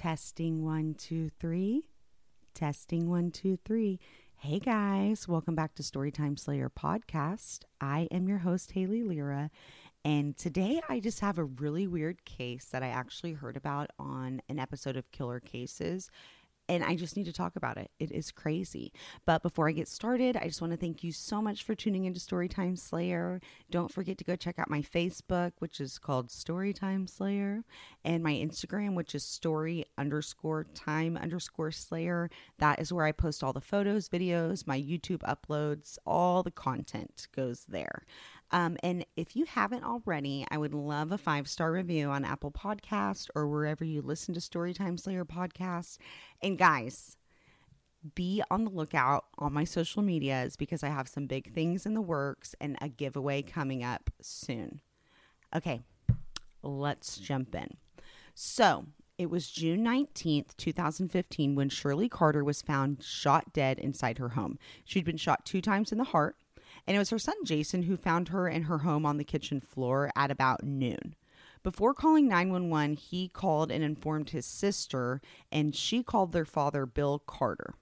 Testing one, two, three. Testing one, two, three. Hey guys, welcome back to Storytime Slayer podcast. I am your host, Haley Lyra, and today I just have a really weird case that I actually heard about on an episode of Killer Cases and I just need to talk about it. It is crazy. But before I get started, I just want to thank you so much for tuning into Storytime Slayer. Don't forget to go check out my Facebook, which is called Storytime Slayer, and my Instagram, which is story underscore time underscore slayer. That is where I post all the photos, videos, my YouTube uploads, all the content goes there. Um, and if you haven't already, I would love a five star review on Apple Podcast or wherever you listen to Storytime Slayer podcast. And guys, be on the lookout on my social medias because I have some big things in the works and a giveaway coming up soon. Okay, let's jump in. So, it was June 19th, 2015, when Shirley Carter was found shot dead inside her home. She'd been shot two times in the heart and it was her son Jason who found her in her home on the kitchen floor at about noon. Before calling 911, he called and informed his sister, and she called their father, Bill Carter,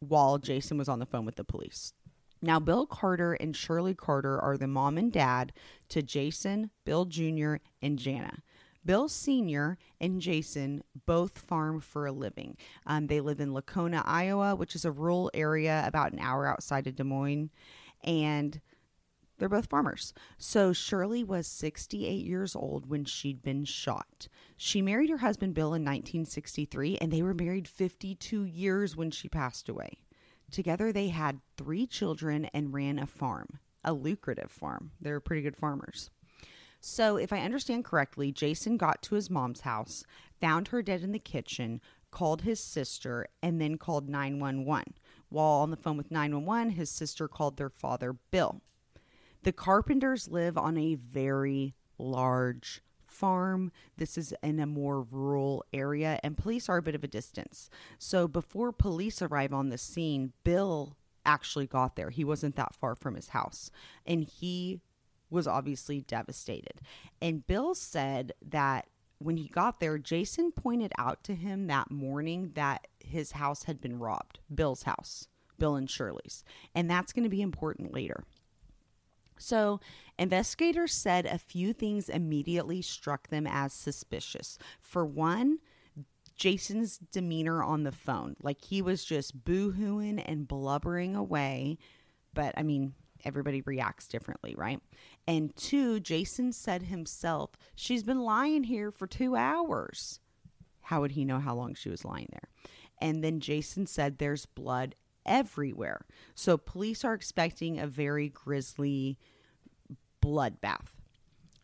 while Jason was on the phone with the police. Now, Bill Carter and Shirley Carter are the mom and dad to Jason, Bill Jr., and Jana. Bill Sr. and Jason both farm for a living. Um, they live in Lacona, Iowa, which is a rural area about an hour outside of Des Moines and they're both farmers. So Shirley was 68 years old when she'd been shot. She married her husband Bill in 1963, and they were married 52 years when she passed away. Together, they had three children and ran a farm, a lucrative farm. They were pretty good farmers. So, if I understand correctly, Jason got to his mom's house, found her dead in the kitchen, called his sister, and then called 911. While on the phone with 911, his sister called their father, Bill. The Carpenters live on a very large farm. This is in a more rural area, and police are a bit of a distance. So before police arrive on the scene, Bill actually got there. He wasn't that far from his house, and he was obviously devastated. And Bill said that when he got there, Jason pointed out to him that morning that his house had been robbed, Bill's house, Bill and Shirley's. And that's going to be important later. So, investigators said a few things immediately struck them as suspicious. For one, Jason's demeanor on the phone. Like he was just boo hooing and blubbering away. But I mean, everybody reacts differently, right? And two, Jason said himself, she's been lying here for two hours. How would he know how long she was lying there? And then Jason said there's blood everywhere. So police are expecting a very grisly bloodbath.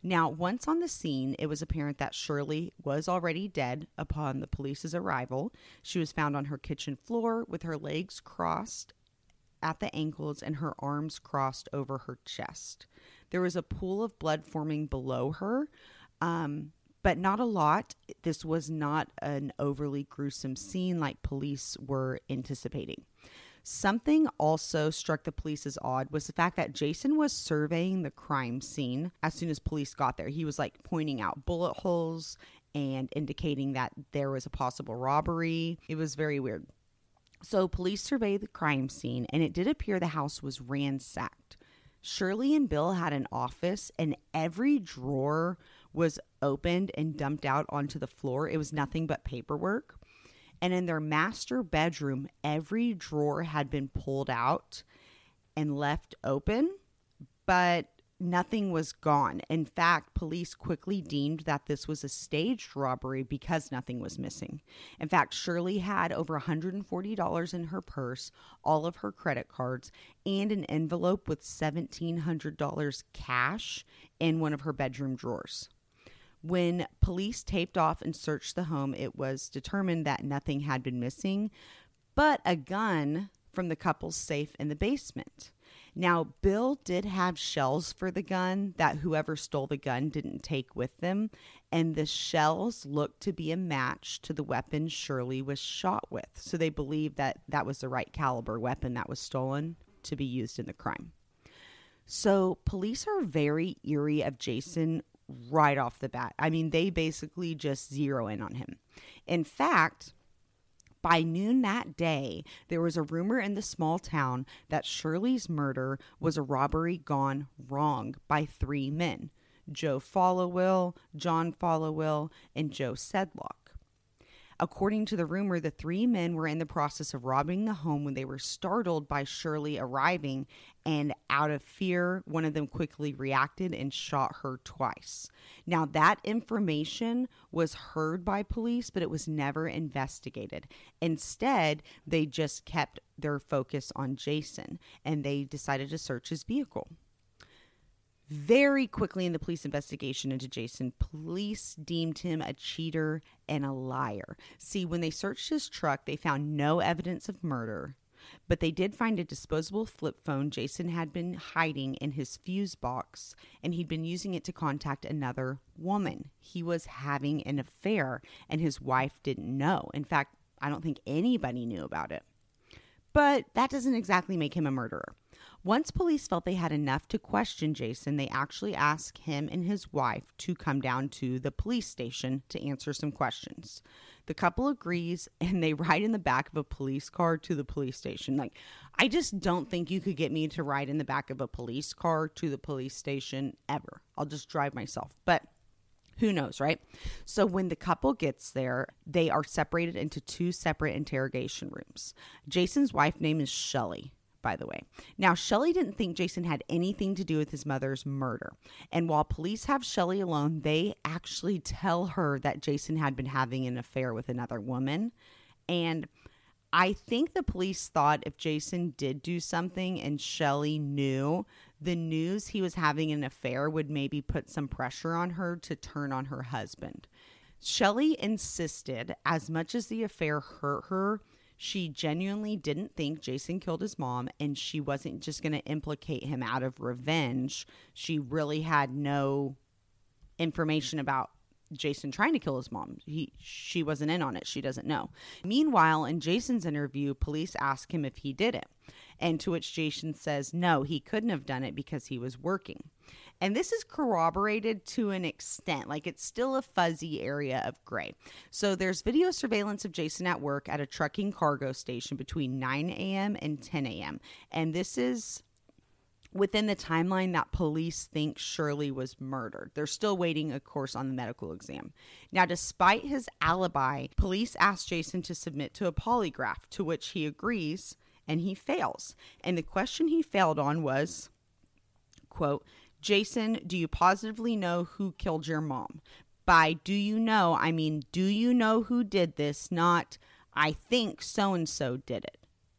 Now, once on the scene, it was apparent that Shirley was already dead upon the police's arrival. She was found on her kitchen floor with her legs crossed at the ankles and her arms crossed over her chest. There was a pool of blood forming below her, um, but not a lot. This was not an overly gruesome scene like police were anticipating. Something also struck the police as odd was the fact that Jason was surveying the crime scene as soon as police got there. He was like pointing out bullet holes and indicating that there was a possible robbery. It was very weird. So, police surveyed the crime scene and it did appear the house was ransacked. Shirley and Bill had an office, and every drawer was opened and dumped out onto the floor. It was nothing but paperwork. And in their master bedroom, every drawer had been pulled out and left open, but nothing was gone. In fact, police quickly deemed that this was a staged robbery because nothing was missing. In fact, Shirley had over $140 in her purse, all of her credit cards, and an envelope with $1,700 cash in one of her bedroom drawers. When police taped off and searched the home, it was determined that nothing had been missing, but a gun from the couple's safe in the basement. Now, Bill did have shells for the gun that whoever stole the gun didn't take with them, and the shells looked to be a match to the weapon Shirley was shot with. So they believe that that was the right caliber weapon that was stolen to be used in the crime. So police are very eerie of Jason right off the bat. I mean, they basically just zero in on him. In fact, by noon that day, there was a rumor in the small town that Shirley's murder was a robbery gone wrong by three men Joe Followill, John Followill, and Joe Sedlock. According to the rumor, the three men were in the process of robbing the home when they were startled by Shirley arriving, and out of fear, one of them quickly reacted and shot her twice. Now, that information was heard by police, but it was never investigated. Instead, they just kept their focus on Jason and they decided to search his vehicle. Very quickly in the police investigation into Jason, police deemed him a cheater and a liar. See, when they searched his truck, they found no evidence of murder, but they did find a disposable flip phone Jason had been hiding in his fuse box, and he'd been using it to contact another woman. He was having an affair, and his wife didn't know. In fact, I don't think anybody knew about it. But that doesn't exactly make him a murderer. Once police felt they had enough to question Jason, they actually asked him and his wife to come down to the police station to answer some questions. The couple agrees and they ride in the back of a police car to the police station. Like, I just don't think you could get me to ride in the back of a police car to the police station ever. I'll just drive myself. But who knows, right? So when the couple gets there, they are separated into two separate interrogation rooms. Jason's wife name is Shelly by the way. Now, Shelley didn't think Jason had anything to do with his mother's murder. And while police have Shelley alone, they actually tell her that Jason had been having an affair with another woman. And I think the police thought if Jason did do something and Shelley knew, the news he was having an affair would maybe put some pressure on her to turn on her husband. Shelley insisted, as much as the affair hurt her, she genuinely didn't think Jason killed his mom and she wasn't just going to implicate him out of revenge. She really had no information about Jason trying to kill his mom. He she wasn't in on it. She doesn't know. Meanwhile, in Jason's interview, police ask him if he did it. And to which Jason says no, he couldn't have done it because he was working. And this is corroborated to an extent, like it's still a fuzzy area of gray. So there's video surveillance of Jason at work at a trucking cargo station between 9 a.m. and 10 a.m. And this is within the timeline that police think Shirley was murdered. They're still waiting, of course, on the medical exam. Now, despite his alibi, police ask Jason to submit to a polygraph, to which he agrees and he fails. And the question he failed on was, quote, Jason, do you positively know who killed your mom? By do you know, I mean, do you know who did this? Not, I think so and so did it.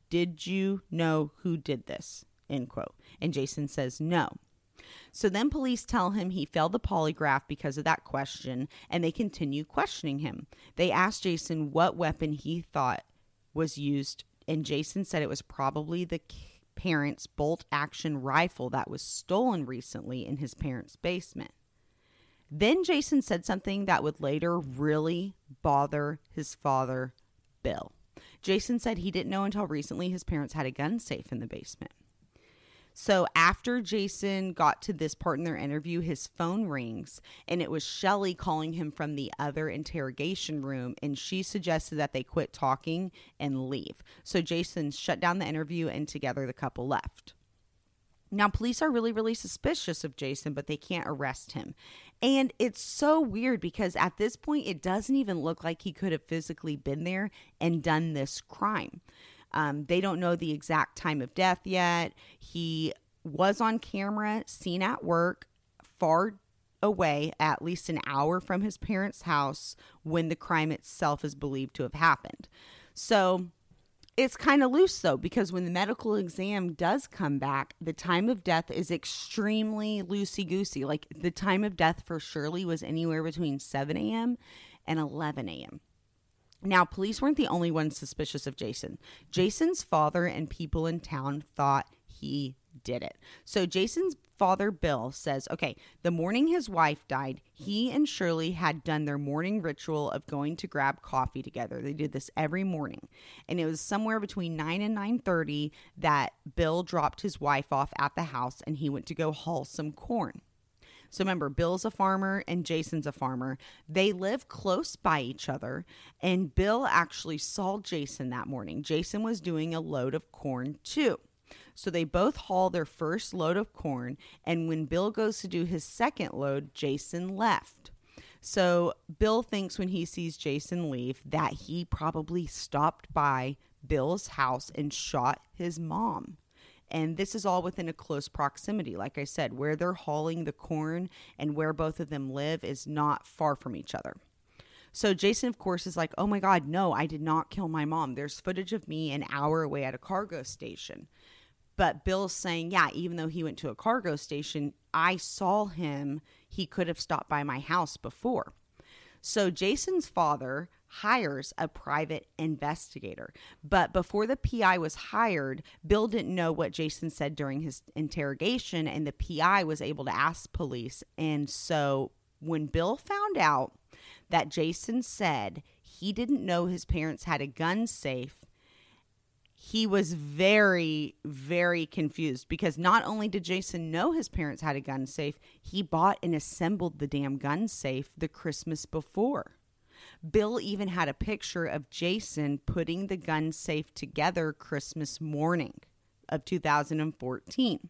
Did you know who did this? End quote. And Jason says no. So then police tell him he failed the polygraph because of that question, and they continue questioning him. They ask Jason what weapon he thought was used, and Jason said it was probably the parents' bolt action rifle that was stolen recently in his parents' basement. Then Jason said something that would later really bother his father, Bill. Jason said he didn't know until recently his parents had a gun safe in the basement. So after Jason got to this part in their interview, his phone rings and it was Shelly calling him from the other interrogation room and she suggested that they quit talking and leave. So Jason shut down the interview and together the couple left. Now, police are really, really suspicious of Jason, but they can't arrest him. And it's so weird because at this point, it doesn't even look like he could have physically been there and done this crime. Um, they don't know the exact time of death yet. He was on camera, seen at work, far away, at least an hour from his parents' house when the crime itself is believed to have happened. So it's kind of loose though, because when the medical exam does come back, the time of death is extremely loosey goosey. Like the time of death for Shirley was anywhere between 7 a.m. and 11 a.m. Now, police weren't the only ones suspicious of Jason. Jason's father and people in town thought he did it. So Jason's father, Bill, says, okay, the morning his wife died, he and Shirley had done their morning ritual of going to grab coffee together. They did this every morning. And it was somewhere between 9 and 9:30 that Bill dropped his wife off at the house and he went to go haul some corn. So remember, Bill's a farmer and Jason's a farmer. They live close by each other, and Bill actually saw Jason that morning. Jason was doing a load of corn too. So they both haul their first load of corn, and when Bill goes to do his second load, Jason left. So Bill thinks when he sees Jason leave that he probably stopped by Bill's house and shot his mom. And this is all within a close proximity. Like I said, where they're hauling the corn and where both of them live is not far from each other. So Jason, of course, is like, oh my God, no, I did not kill my mom. There's footage of me an hour away at a cargo station. But Bill's saying, yeah, even though he went to a cargo station, I saw him. He could have stopped by my house before. So Jason's father hires a private investigator. But before the PI was hired, Bill didn't know what Jason said during his interrogation, and the PI was able to ask police. And so when Bill found out that Jason said he didn't know his parents had a gun safe, he was very, very confused because not only did Jason know his parents had a gun safe, he bought and assembled the damn gun safe the Christmas before. Bill even had a picture of Jason putting the gun safe together Christmas morning of 2014.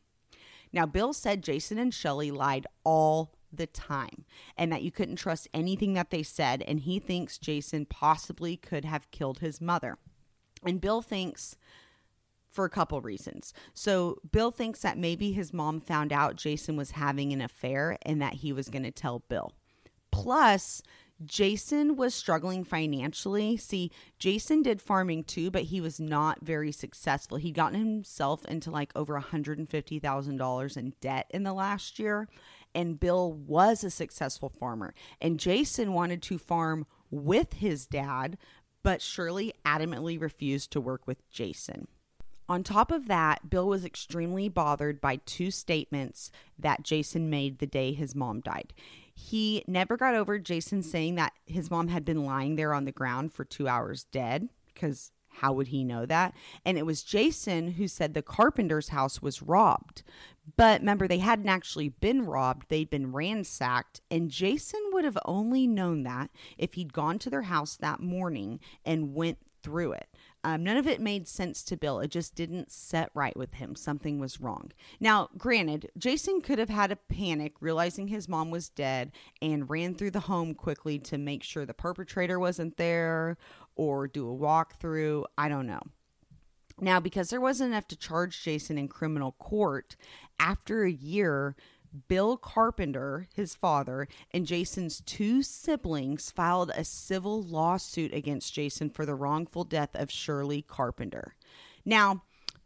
Now, Bill said Jason and Shelly lied all the time and that you couldn't trust anything that they said, and he thinks Jason possibly could have killed his mother. And Bill thinks for a couple reasons. So, Bill thinks that maybe his mom found out Jason was having an affair and that he was going to tell Bill. Plus, Jason was struggling financially. See, Jason did farming too, but he was not very successful. He'd gotten himself into like over $150,000 in debt in the last year, and Bill was a successful farmer. And Jason wanted to farm with his dad, but Shirley adamantly refused to work with Jason. On top of that, Bill was extremely bothered by two statements that Jason made the day his mom died. He never got over Jason saying that his mom had been lying there on the ground for two hours dead, because how would he know that? And it was Jason who said the carpenter's house was robbed. But remember, they hadn't actually been robbed, they'd been ransacked. And Jason would have only known that if he'd gone to their house that morning and went through it. Um, none of it made sense to Bill. It just didn't set right with him. Something was wrong. Now, granted, Jason could have had a panic realizing his mom was dead and ran through the home quickly to make sure the perpetrator wasn't there or do a walkthrough. I don't know. Now, because there wasn't enough to charge Jason in criminal court, after a year, Bill Carpenter, his father, and Jason's two siblings filed a civil lawsuit against Jason for the wrongful death of Shirley Carpenter. Now,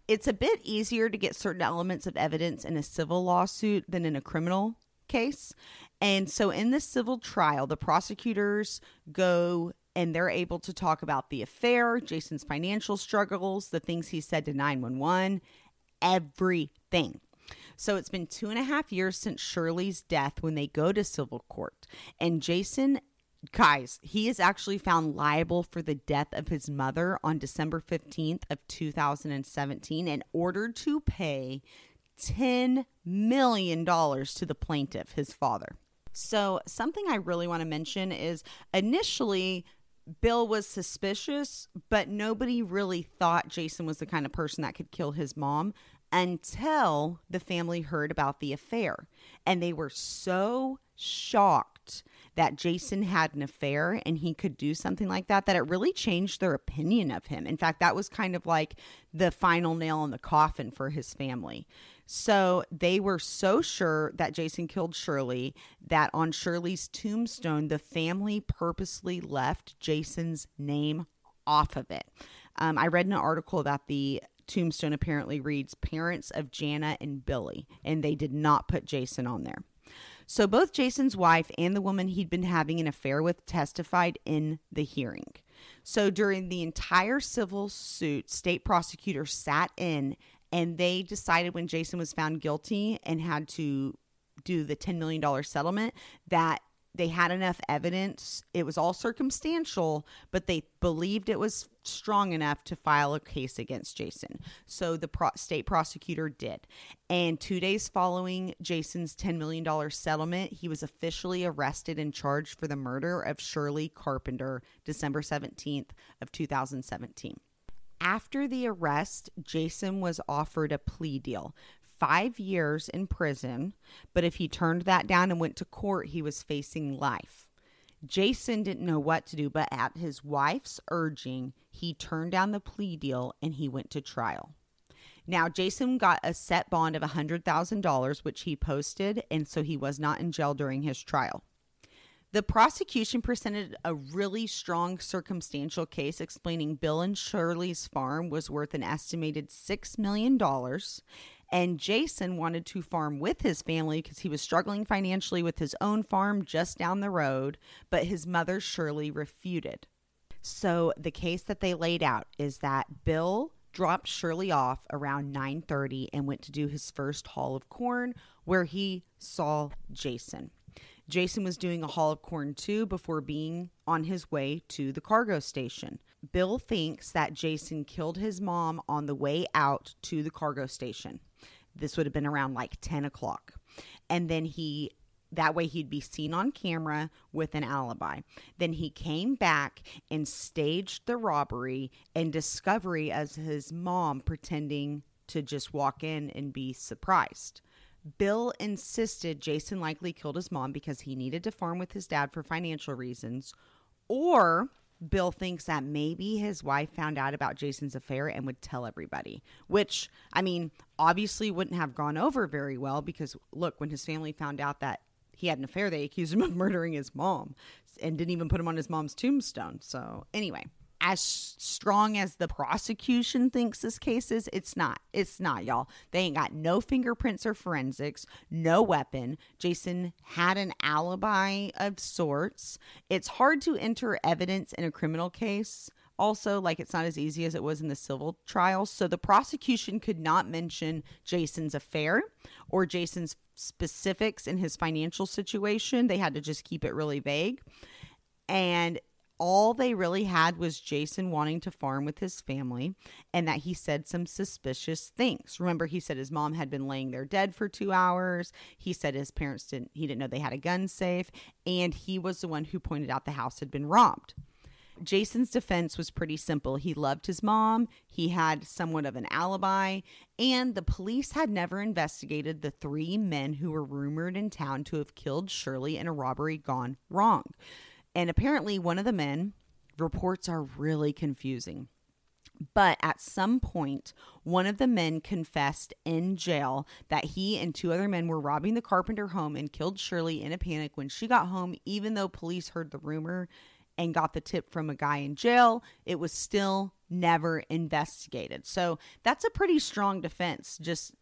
it's a bit easier to get certain elements of evidence in a civil lawsuit than in a criminal case. And so in this civil trial, the prosecutors go and they're able to talk about the affair, Jason's financial struggles, the things he said to 911, everything. So it's been two and a half years since Shirley's death when they go to civil court. And Jason guys, he is actually found liable for the death of his mother on December 15th of 2017 and ordered to pay 10 million dollars to the plaintiff, his father. So, something I really want to mention is initially Bill was suspicious, but nobody really thought Jason was the kind of person that could kill his mom until the family heard about the affair. And they were so shocked that Jason had an affair and he could do something like that that it really changed their opinion of him. In fact, that was kind of like the final nail in the coffin for his family. So they were so sure that Jason killed Shirley that on Shirley's tombstone, the family purposely left Jason's name off of it. Um, I read an article that the tombstone apparently reads parents of Jana and Billy, and they did not put Jason on there. So both Jason's wife and the woman he'd been having an affair with testified in the hearing. So during the entire civil suit, state prosecutors sat in and they decided when Jason was found guilty and had to do the $10 million settlement that they had enough evidence. It was all circumstantial, but they believed it was strong enough to file a case against Jason. So the pro- state prosecutor did. And 2 days following Jason's 10 million dollar settlement, he was officially arrested and charged for the murder of Shirley Carpenter December 17th of 2017. After the arrest, Jason was offered a plea deal five years in prison, but if he turned that down and went to court, he was facing life. Jason didn't know what to do, but at his wife's urging, he turned down the plea deal and he went to trial. Now, Jason got a set bond of $100,000, which he posted, and so he was not in jail during his trial. The prosecution presented a really strong circumstantial case explaining Bill and Shirley's farm was worth an estimated $6 million. And Jason wanted to farm with his family because he was struggling financially with his own farm just down the road, but his mother, Shirley, refuted. So the case that they laid out is that Bill dropped Shirley off around 9:30 and went to do his first haul of corn where he saw Jason. Jason was doing a haul of corn too before being on his way to the cargo station. Bill thinks that Jason killed his mom on the way out to the cargo station. This would have been around like 10 o'clock. And then he that way he'd be seen on camera with an alibi. Then he came back and staged the robbery and discovery as his mom pretending to just walk in and be surprised. Bill insisted Jason likely killed his mom because he needed to farm with his dad for financial reasons, or Bill thinks that maybe his wife found out about Jason's affair and would tell everybody, which, I mean, obviously wouldn't have gone over very well because, look, when his family found out that he had an affair, they accused him of murdering his mom and didn't even put him on his mom's tombstone. So, anyway, as strong as the prosecution thinks this case is, it's not. It's not, y'all. They ain't got no fingerprints or forensics, no weapon. Jason had an alibi of sorts. It's hard to enter evidence in a criminal case. Also, like it's not as easy as it was in the civil trial. So the prosecution could not mention Jason's affair or Jason's specifics in his financial situation. They had to just keep it really vague. And all they really had was Jason wanting to farm with his family and that he said some suspicious things. Remember, he said his mom had been laying there dead for two hours. He said his parents didn't, he didn't know they had a gun safe. And he was the one who pointed out the house had been robbed. Jason's defense was pretty simple. He loved his mom, he had somewhat of an alibi, and the police had never investigated the three men who were rumored in town to have killed Shirley in a robbery gone wrong. And apparently, one of the men, reports are really confusing. But at some point, one of the men confessed in jail that he and two other men were robbing the Carpenter home and killed Shirley in a panic when she got home, even though police heard the rumor and got the tip from a guy in jail. It was still never investigated. So that's a pretty strong defense. Just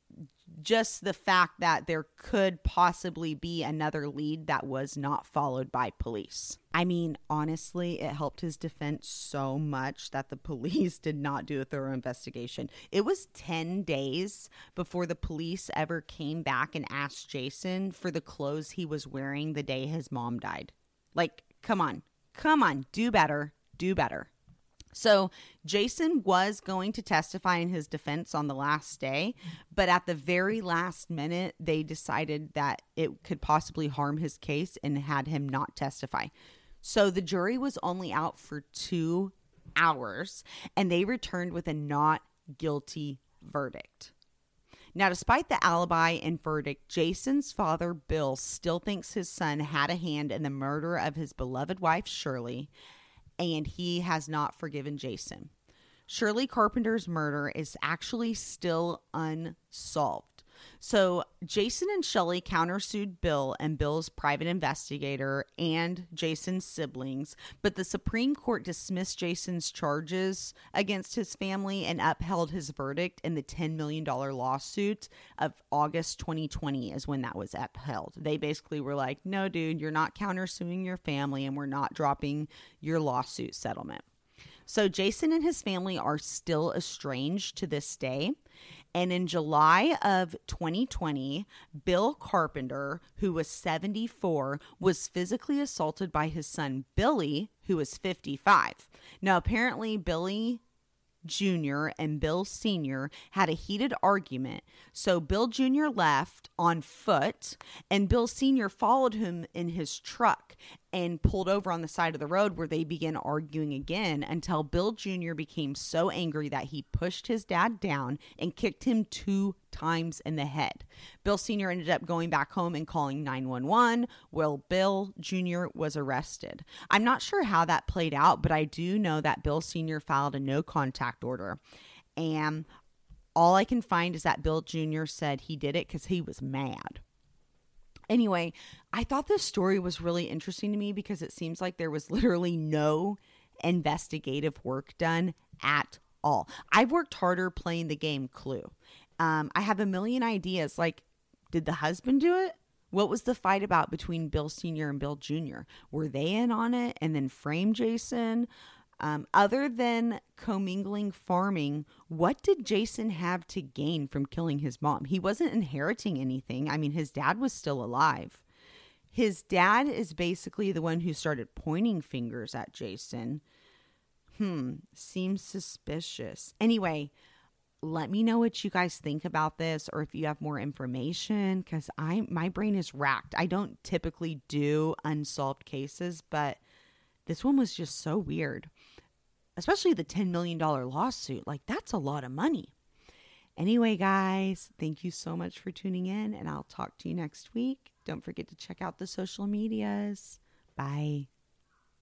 just the fact that there could possibly be another lead that was not followed by police. I mean, honestly, it helped his defense so much that the police did not do a thorough investigation. It was 10 days before the police ever came back and asked Jason for the clothes he was wearing the day his mom died. Like, come on, come on, do better, do better. So Jason was going to testify in his defense on the last day, but at the very last minute, they decided that it could possibly harm his case and had him not testify. So the jury was only out for two hours and they returned with a not guilty verdict. Now, despite the alibi and verdict, Jason's father, Bill, still thinks his son had a hand in the murder of his beloved wife, Shirley, and he has not forgiven Jason. Shirley Carpenter's murder is actually still unsolved. So Jason and Shelley countersued Bill and Bill's private investigator and Jason's siblings, but the Supreme Court dismissed Jason's charges against his family and upheld his verdict in the $10 million lawsuit of August 2020 is when that was upheld. They basically were like, no, dude, you're not countersuing your family and we're not dropping your lawsuit settlement. So Jason and his family are still estranged to this day. And in July of 2020, Bill Carpenter, who was 74, was physically assaulted by his son Billy, who was 55. Now, apparently, Billy Jr. and Bill Sr. had a heated argument. So Bill Jr. left on foot, and Bill Sr. followed him in his truck and pulled over on the side of the road where they began arguing again until Bill Jr. became so angry that he pushed his dad down and kicked him two times in the head. Bill Sr. ended up going back home and calling 911 while Bill Jr. was arrested. I'm not sure how that played out, but I do know that Bill Sr. filed a no contact order. And all I can find is that Bill Jr. said he did it because he was mad. Anyway, I thought this story was really interesting to me because it seems like there was literally no investigative work done at all. I've worked harder playing the game Clue. Um, I have a million ideas. Like, did the husband do it? What was the fight about between Bill Sr. and Bill Jr.? Were they in on it and then frame Jason? Um, other than commingling farming, what did Jason have to gain from killing his mom? He wasn't inheriting anything. I mean, his dad was still alive. His dad is basically the one who started pointing fingers at Jason. Hmm, seems suspicious. Anyway, let me know what you guys think about this or if you have more information cuz I my brain is racked. I don't typically do unsolved cases, but this one was just so weird. Especially the $10 million lawsuit. Like, that's a lot of money. Anyway, guys, thank you so much for tuning in, and I'll talk to you next week. Don't forget to check out the social medias. Bye.